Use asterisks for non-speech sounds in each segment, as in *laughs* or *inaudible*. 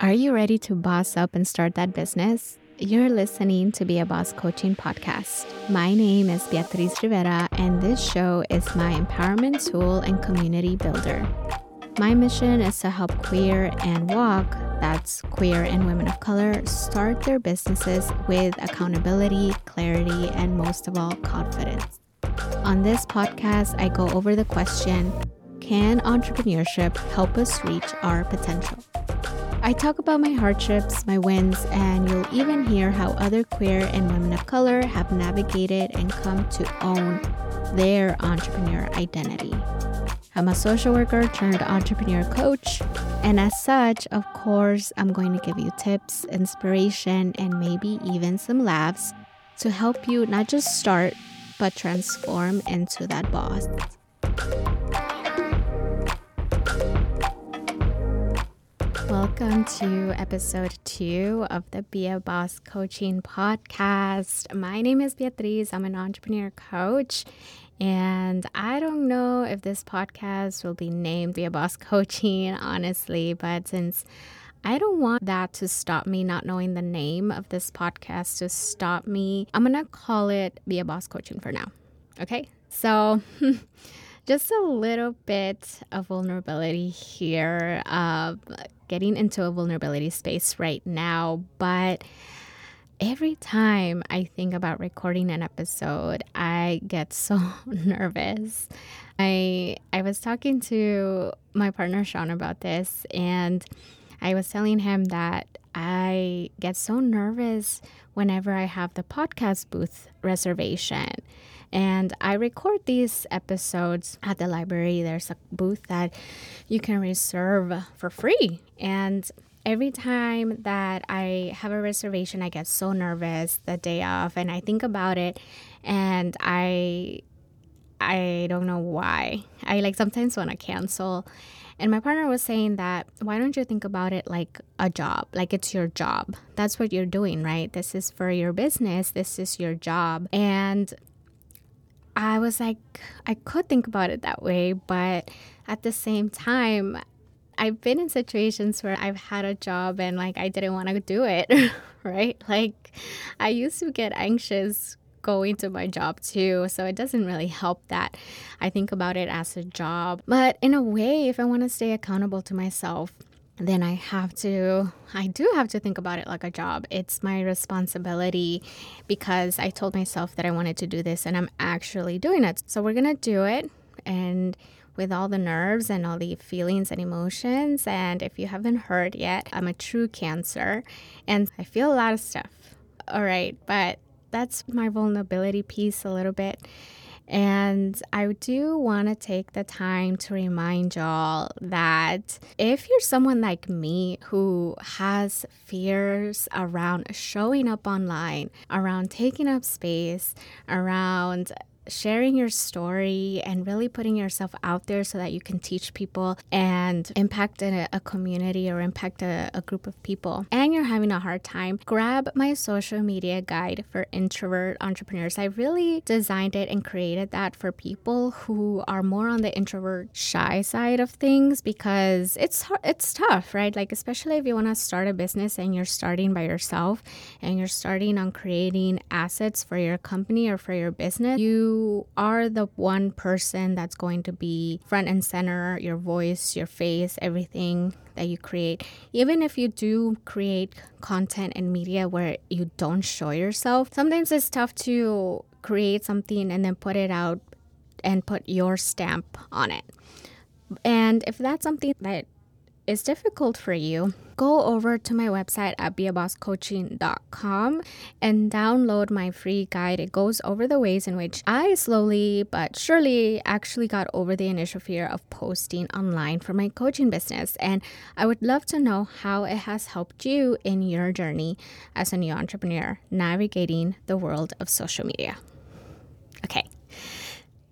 Are you ready to boss up and start that business? You're listening to Be a Boss Coaching Podcast. My name is Beatriz Rivera, and this show is my empowerment tool and community builder. My mission is to help queer and WOC, that's queer and women of color, start their businesses with accountability, clarity, and most of all, confidence. On this podcast, I go over the question Can entrepreneurship help us reach our potential? I talk about my hardships, my wins, and you'll even hear how other queer and women of color have navigated and come to own their entrepreneur identity. I'm a social worker turned entrepreneur coach, and as such, of course, I'm going to give you tips, inspiration, and maybe even some laughs to help you not just start, but transform into that boss. Welcome to episode two of the Be a Boss Coaching Podcast. My name is Beatriz. I'm an entrepreneur coach. And I don't know if this podcast will be named Be a Boss Coaching, *laughs* honestly, but since I don't want that to stop me not knowing the name of this podcast to stop me, I'm going to call it Be a Boss Coaching for now. Okay? So, *laughs* just a little bit of vulnerability here. Uh, getting into a vulnerability space right now, but every time I think about recording an episode, I get *laughs* so nervous. I I was talking to my partner Sean about this and I was telling him that I get so nervous whenever I have the podcast booth reservation. And I record these episodes at the library. There's a booth that you can reserve for free. And every time that I have a reservation, I get so nervous the day of and I think about it and I I don't know why. I like sometimes want to cancel. And my partner was saying that why don't you think about it like a job? Like it's your job. That's what you're doing, right? This is for your business. This is your job. And I was like, I could think about it that way, but at the same time, I've been in situations where I've had a job and like I didn't want to do it, *laughs* right? Like I used to get anxious going to my job too, so it doesn't really help that I think about it as a job. But in a way, if I want to stay accountable to myself, then I have to, I do have to think about it like a job. It's my responsibility because I told myself that I wanted to do this and I'm actually doing it. So we're going to do it and with all the nerves and all the feelings and emotions. And if you haven't heard yet, I'm a true cancer and I feel a lot of stuff. All right, but that's my vulnerability piece a little bit. And I do want to take the time to remind y'all that if you're someone like me who has fears around showing up online, around taking up space, around sharing your story and really putting yourself out there so that you can teach people and impact a, a community or impact a, a group of people, and you're having a hard time, grab my social media guide for introvert entrepreneurs. I really designed it and created that for people who are more on the introvert shy side of things because it's it's tough, right? Like especially if you want to start a business and you're starting by yourself and you're starting on creating assets for your company or for your business, you are the one person that's going to be front and center, your voice, your face, everything that you create. Even if you do create content and media where you don't show yourself, sometimes it's tough to create something and then put it out and put your stamp on it. And if that's something that is difficult for you, go over to my website at beabosscoaching.com and download my free guide. It goes over the ways in which I slowly but surely actually got over the initial fear of posting online for my coaching business. And I would love to know how it has helped you in your journey as a new entrepreneur navigating the world of social media. Okay.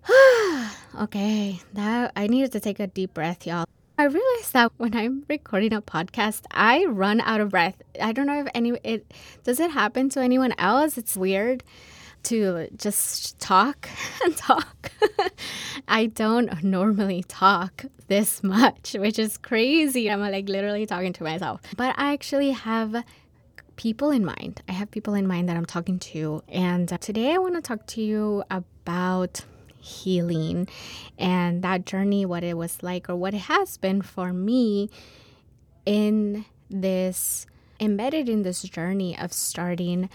*sighs* okay, that I needed to take a deep breath, y'all. I realized that when I'm recording a podcast, I run out of breath. I don't know if any it does it happen to anyone else. It's weird. to just talk *laughs* and talk. *laughs* I don't normally talk this much, which is crazy. I'm like literally talking to myself. But I actually have people in mind. I have people in mind that I'm talking to. And uh, today I want to talk to you about healing and that journey, what it was like, or what it has been for me in this embedded in this journey of starting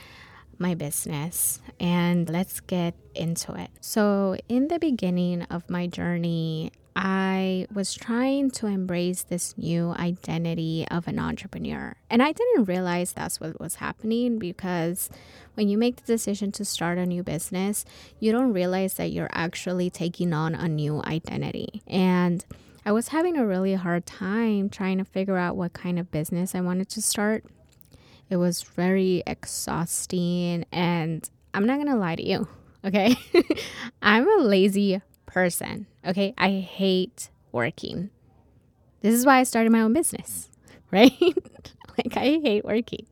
my business and let's get into it. So, in the beginning of my journey, I was trying to embrace this new identity of an entrepreneur. And I didn't realize that's what was happening because when you make the decision to start a new business, you don't realize that you're actually taking on a new identity. And I was having a really hard time trying to figure out what kind of business I wanted to start it was very exhausting. And I'm not going to lie to you, okay? *laughs* I'm a lazy person, okay? I hate working. This is why I started my own business, *laughs* right? like, I hate working.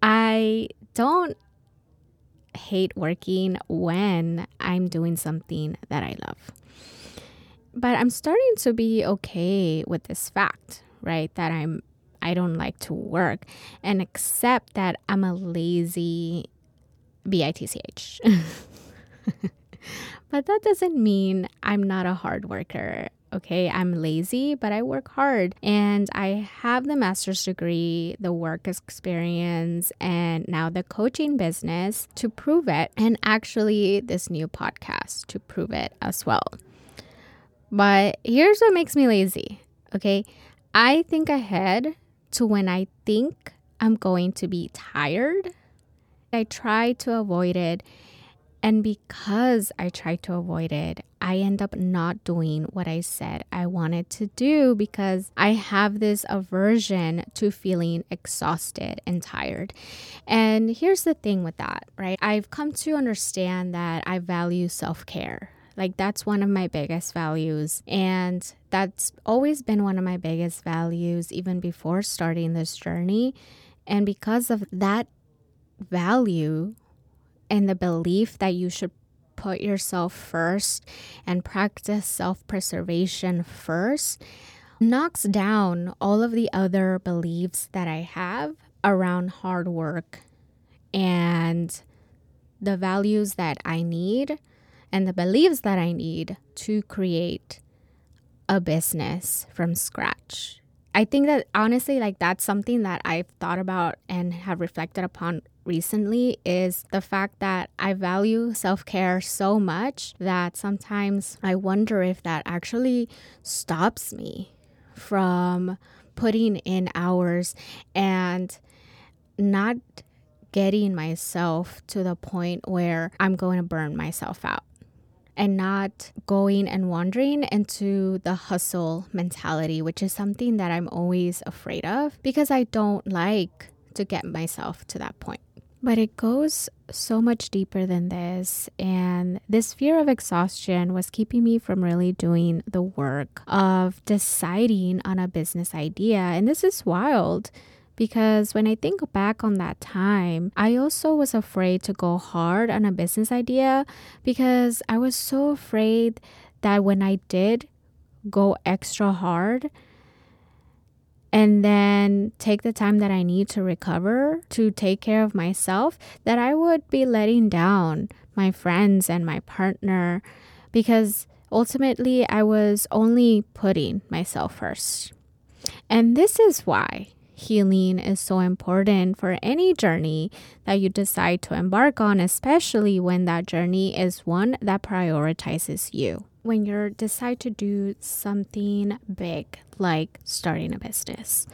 I don't hate working when I'm doing something that I love. But I'm starting to be okay with this fact, right? That I'm I don't like to work and accept that I'm a lazy bitch. *laughs* but that doesn't mean I'm not a hard worker. Okay, I'm lazy, but I work hard and I have the master's degree, the work experience, and now the coaching business to prove it, and actually this new podcast to prove it as well. But here's what makes me lazy. Okay, I think ahead to when I think I'm going to be tired. I try to avoid it. And because I try to avoid it, I end up not doing what I said I wanted to do because I have this aversion to feeling exhausted and tired. And here's the thing with that, right? I've come to understand that I value self care. Like, that's one of my biggest values. And that's always been one of my biggest values, even before starting this journey. And because of that value and the belief that you should put yourself first and practice self preservation first, knocks down all of the other beliefs that I have around hard work and the values that I need and the beliefs that I need to create a business from scratch. I think that honestly, like that's something that I've thought about and have reflected upon recently is the fact that I value self care so much that sometimes I wonder if that actually stops me from putting in hours and not getting myself to the point where I'm going to burn myself out and not going and wandering into the hustle mentality, which is something that I'm always afraid of because I don't like to get myself to that point. But it goes so much deeper than this. And this fear of exhaustion was keeping me from really doing the work of deciding on a business idea. And this is wild because when I think back on that time, I also was afraid to go hard on a business idea because I was so afraid that when I did go extra hard and then take the time that I need to recover to take care of myself, that I would be letting down my friends and my partner because ultimately I was only putting myself first. And this is why healing is so important for any journey that you decide to embark on, especially when that journey is one that prioritizes you. When you decide to do something big, like starting a business,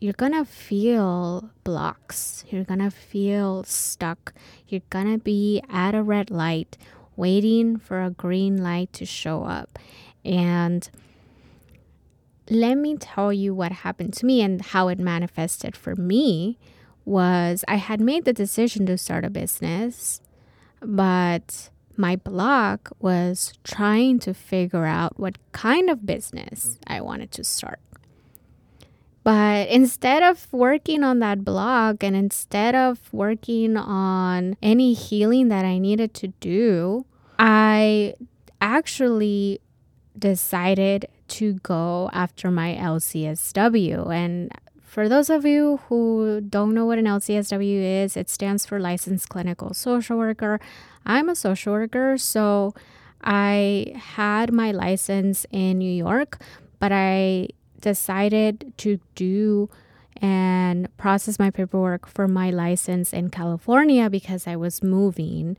you're gonna feel blocks. You're gonna feel stuck. You're gonna be at a red light waiting for a green light to show up. And let me tell you what happened to me and how it manifested for me was I had made the decision to start a business, but my block was trying to figure out what kind of business I wanted to start. But instead of working on that block and instead of working on any healing that I needed to do, I actually decided to go after my LCSW. And for those of you who don't know what an LCSW is, it stands for Licensed Clinical Social Worker. I'm a social worker, so I had my license in New York, but I decided to do and process my paperwork for my license in California because I was moving.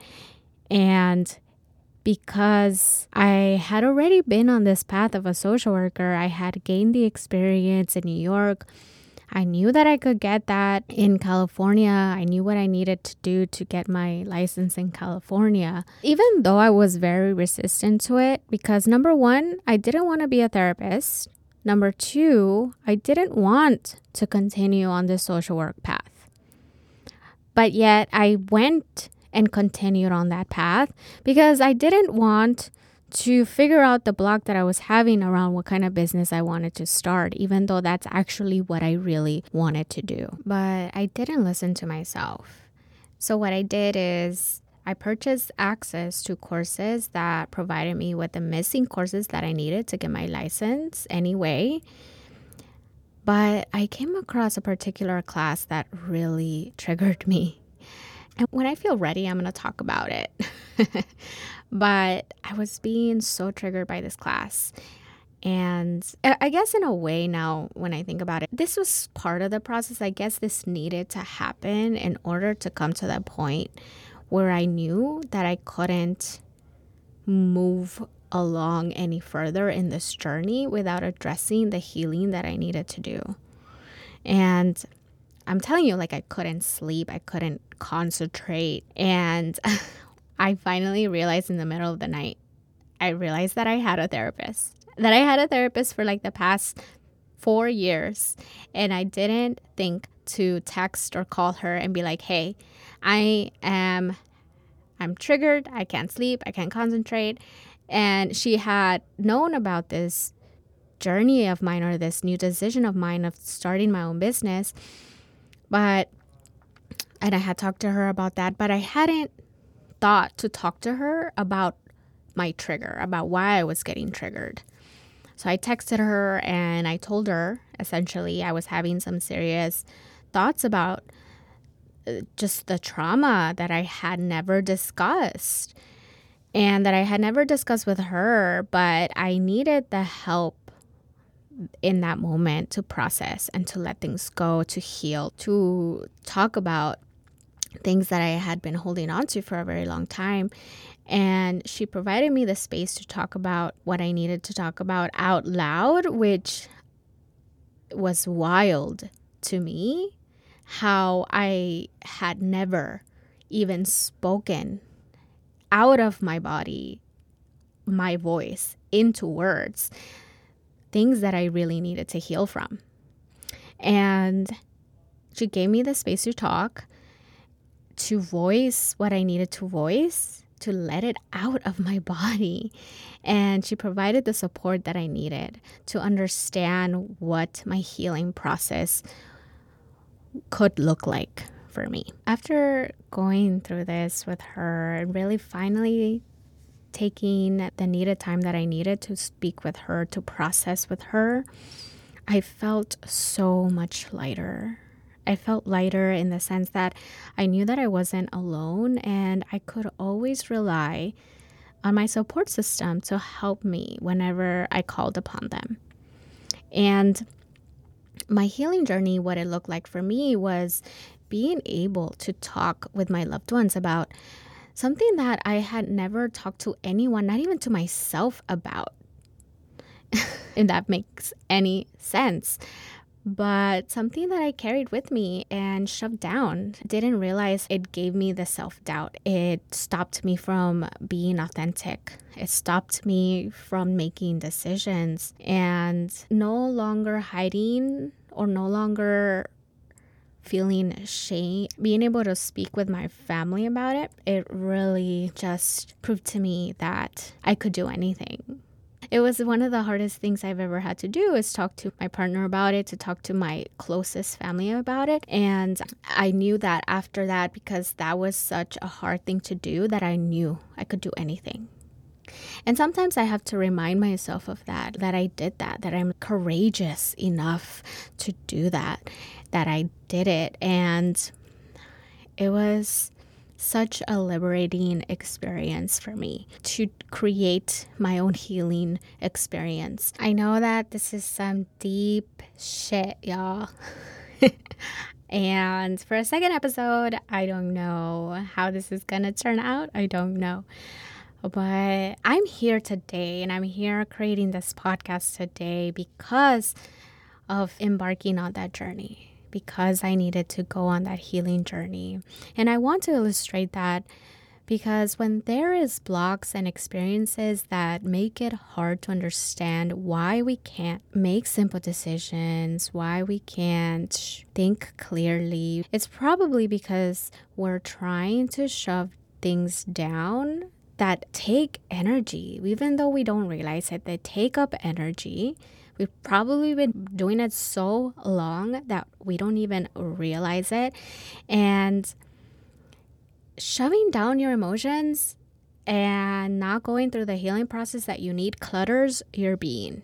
And because I had already been on this path of a social worker, I had gained the experience in New York. I knew that I could get that in California. I knew what I needed to do to get my license in California, even though I was very resistant to it because number one, I didn't want to be a therapist. Number two, I didn't want to continue on the social work path. But yet I went and continued on that path because I didn't want to figure out the block that I was having around what kind of business I wanted to start, even though that's actually what I really wanted to do. But I didn't listen to myself. So, what I did is I purchased access to courses that provided me with the missing courses that I needed to get my license anyway. But I came across a particular class that really triggered me. And when I feel ready, I'm going to talk about it. *laughs* but I was being so triggered by this class. And I guess, in a way, now when I think about it, this was part of the process. I guess this needed to happen in order to come to that point where I knew that I couldn't move along any further in this journey without addressing the healing that I needed to do. And I'm telling you, like, I couldn't sleep, I couldn't concentrate. And *laughs* I finally realized in the middle of the night, I realized that I had a therapist, that I had a therapist for like the past four years. And I didn't think to text or call her and be like, hey, I am I'm triggered, I can't sleep, I can't concentrate. And she had known about this journey of mine or this new decision of mine of starting my own business. But and I had talked to her about that, but I hadn't thought to talk to her about my trigger, about why I was getting triggered. So I texted her and I told her essentially I was having some serious thoughts about uh, just the trauma that I had never discussed and that I had never discussed with her, but I needed the help in that moment to process and to let things go, to heal, to talk about things that I had been holding on to for a very long time. And she provided me the space to talk about what I needed to talk about out loud, which was wild to me how I had never even spoken out of my body, my voice into words, things that I really needed to heal from. And she gave me the space to talk, to voice what I needed to voice, to let it out of my *laughs* body. And she provided the support that I needed to understand what my healing process could look like for me. After going through this with her and really finally taking the needed time that I needed to speak with her, to process with her, I felt so much lighter. I felt lighter in the sense that I knew that I wasn't alone and I could always rely on my support system to help me whenever I called upon them. And my healing journey, what it looked like for me was being able to talk with my loved ones about something that I had never talked to anyone, not even to myself about. *laughs* if that makes any sense but something that I carried with me and shoved down. Didn't realize it gave me the self doubt. It stopped me from being authentic. It stopped me from making decisions and no longer hiding or no longer feeling shame, being able to speak with my family about it, it really just proved to me that I could do anything It was one of the hardest things I've ever had to do is talk to my partner about it, to talk to my closest family about it. And I knew that after that, because that was such a hard thing to do, that I knew I could do anything. And sometimes I have to remind myself of that, that I did that, that I'm courageous enough to do that, that I did it. And it was such a liberating experience for me to create my own healing experience. I know that this is some deep shit, y'all. *laughs* and for a second episode, I don't know how this is gonna turn out. I don't know. But I'm here today and I'm here creating this podcast today because of embarking on that journey because I needed to go on that healing journey. And I want to illustrate that because when there is blocks and experiences that make it hard to understand why we can't make simple decisions, why we can't think clearly, it's probably because we're trying to shove things down that take energy, even though we don't realize it, they take up energy We've probably been doing it so long that we don't even realize it. And shoving down your emotions and not going through the healing process that you need clutters your being.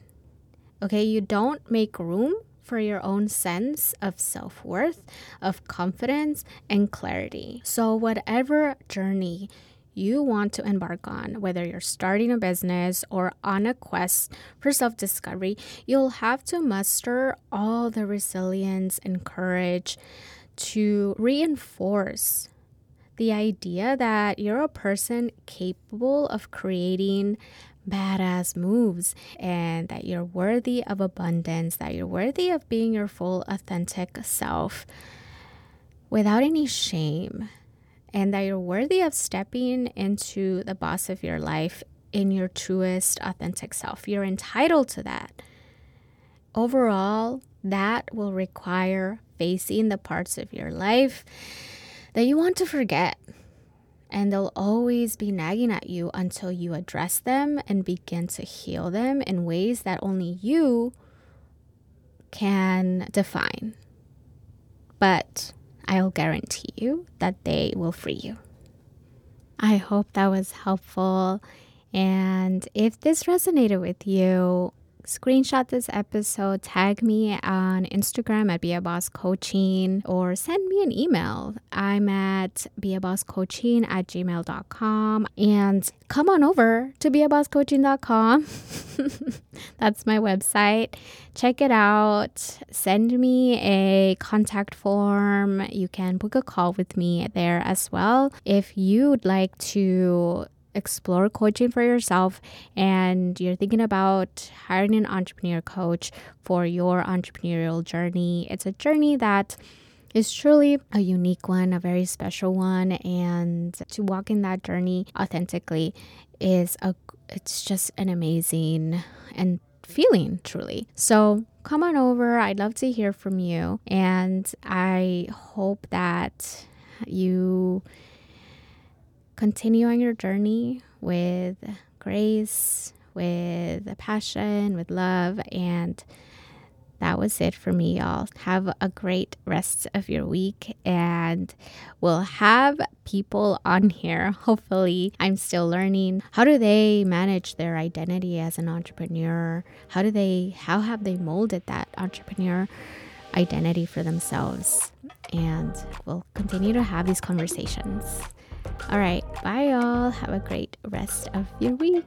Okay, you don't make room for your own sense of self worth, of confidence, and clarity. So, whatever journey you want to embark on, whether you're starting a business or on a quest for self discovery, you'll have to muster all the resilience and courage to reinforce the idea that you're a person capable of creating badass moves and that you're worthy of abundance, that you're worthy of being your full authentic self without any shame and that you're worthy of stepping into the boss of your life in your truest, authentic self. You're entitled to that. Overall, that will require facing the parts of your life that you want to forget. And they'll always be nagging at you until you address them and begin to heal them in ways that only you can define. But I'll guarantee you that they will free you. I hope that was helpful. And if this resonated with you, screenshot this episode, tag me on Instagram at Be a Boss Coaching, or send me an email. I'm at beabosscoaching at gmail.com. And come on over to beabosscoaching.com. *laughs* That's my website. Check it out. Send me a contact form. You can book a call with me there as well. If you'd like to explore coaching for yourself and you're thinking about hiring an entrepreneur coach for your entrepreneurial journey, it's a journey that is truly a unique one, a very special one, and to walk in that journey authentically is a it's just an amazing and feeling truly. So come on over. I'd love to hear from you and I hope that you continue on your journey with grace, with passion, with love. And that was it for me, y'all. Have a great rest of your week, and we'll have people on here. *laughs* Hopefully, I'm still learning. How do they manage their identity as an entrepreneur? How do they, how have they molded that entrepreneur identity for themselves? And we'll continue to have these conversations. All right. Bye, y'all. Have a great rest of your week.